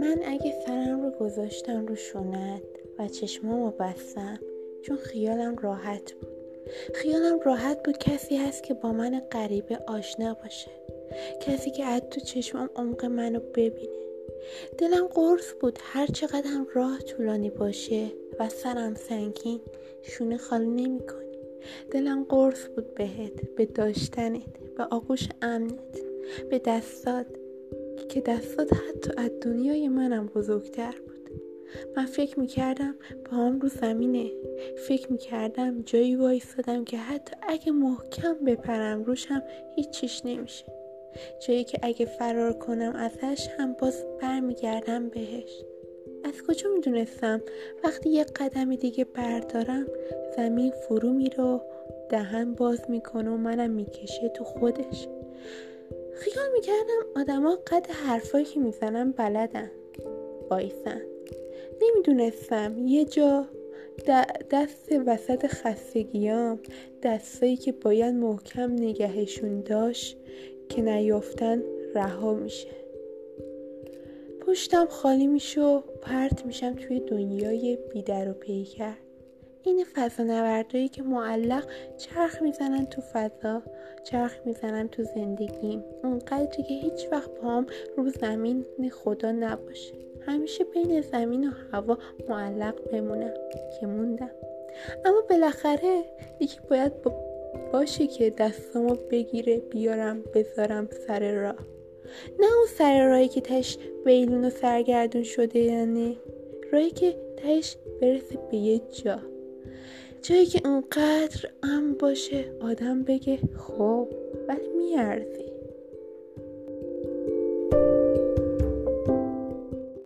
من اگه سرم رو گذاشتم رو شونت و چشمامو بستم چون خیالم راحت بود. خیالم راحت بود کسی هست که با من غریبه آشنا باشه. کسی که از تو چشمام عمق منو ببینه. دلم قرص بود هر چقدر هم راه طولانی باشه و سرم سنگین شونه خالی نمی کنی دلم قرص بود بهت به داشتنت به آغوش امنت. به دستات که دستات حتی از دنیای منم بزرگتر بود. من فکر می‌کردم هم رو زمینه. فکر می‌کردم جایی وایستادم که حتی اگه محکم بپرم روشم هیچیش نمیشه. جایی که اگه فرار کنم ازش هم باز برمیگردم بهش. از کجا می‌دونستم؟ وقتی یه قدمی دیگه بردارم زمین فرو میره و دهن باز می‌کنه و منم می‌کشه تو خودش. خیال می‌کردم آدما قد حرفایی که می‌زنم بلدن. بایسن نمی‌دونستم. یه جا دست وسط خستگیام دستایی که باید محکم نگهشون داشت که نیافتن رها میشه. پشتم خالی میشه و پرت میشم توی دنیای بیدر و پیکر. این فضا نوردایی که معلق چرخ می‌زنن تو فضا چرخ می‌زنن تو زندگیم اونقدری که هیچ وقت پام رو زمین خدا نباشه. همیشه بین زمین و هوا معلق بمونم که موندم. اما بالاخره یکی باید باشه که دستامو بگیره بیارم بذارم سر راه. نه اون سر راهی که تش بیلون و سرگردون شده یعنی راهی که تش برسه به یه جا. جایی که اونقدر ام باشه آدم بگه خب ولی میارزی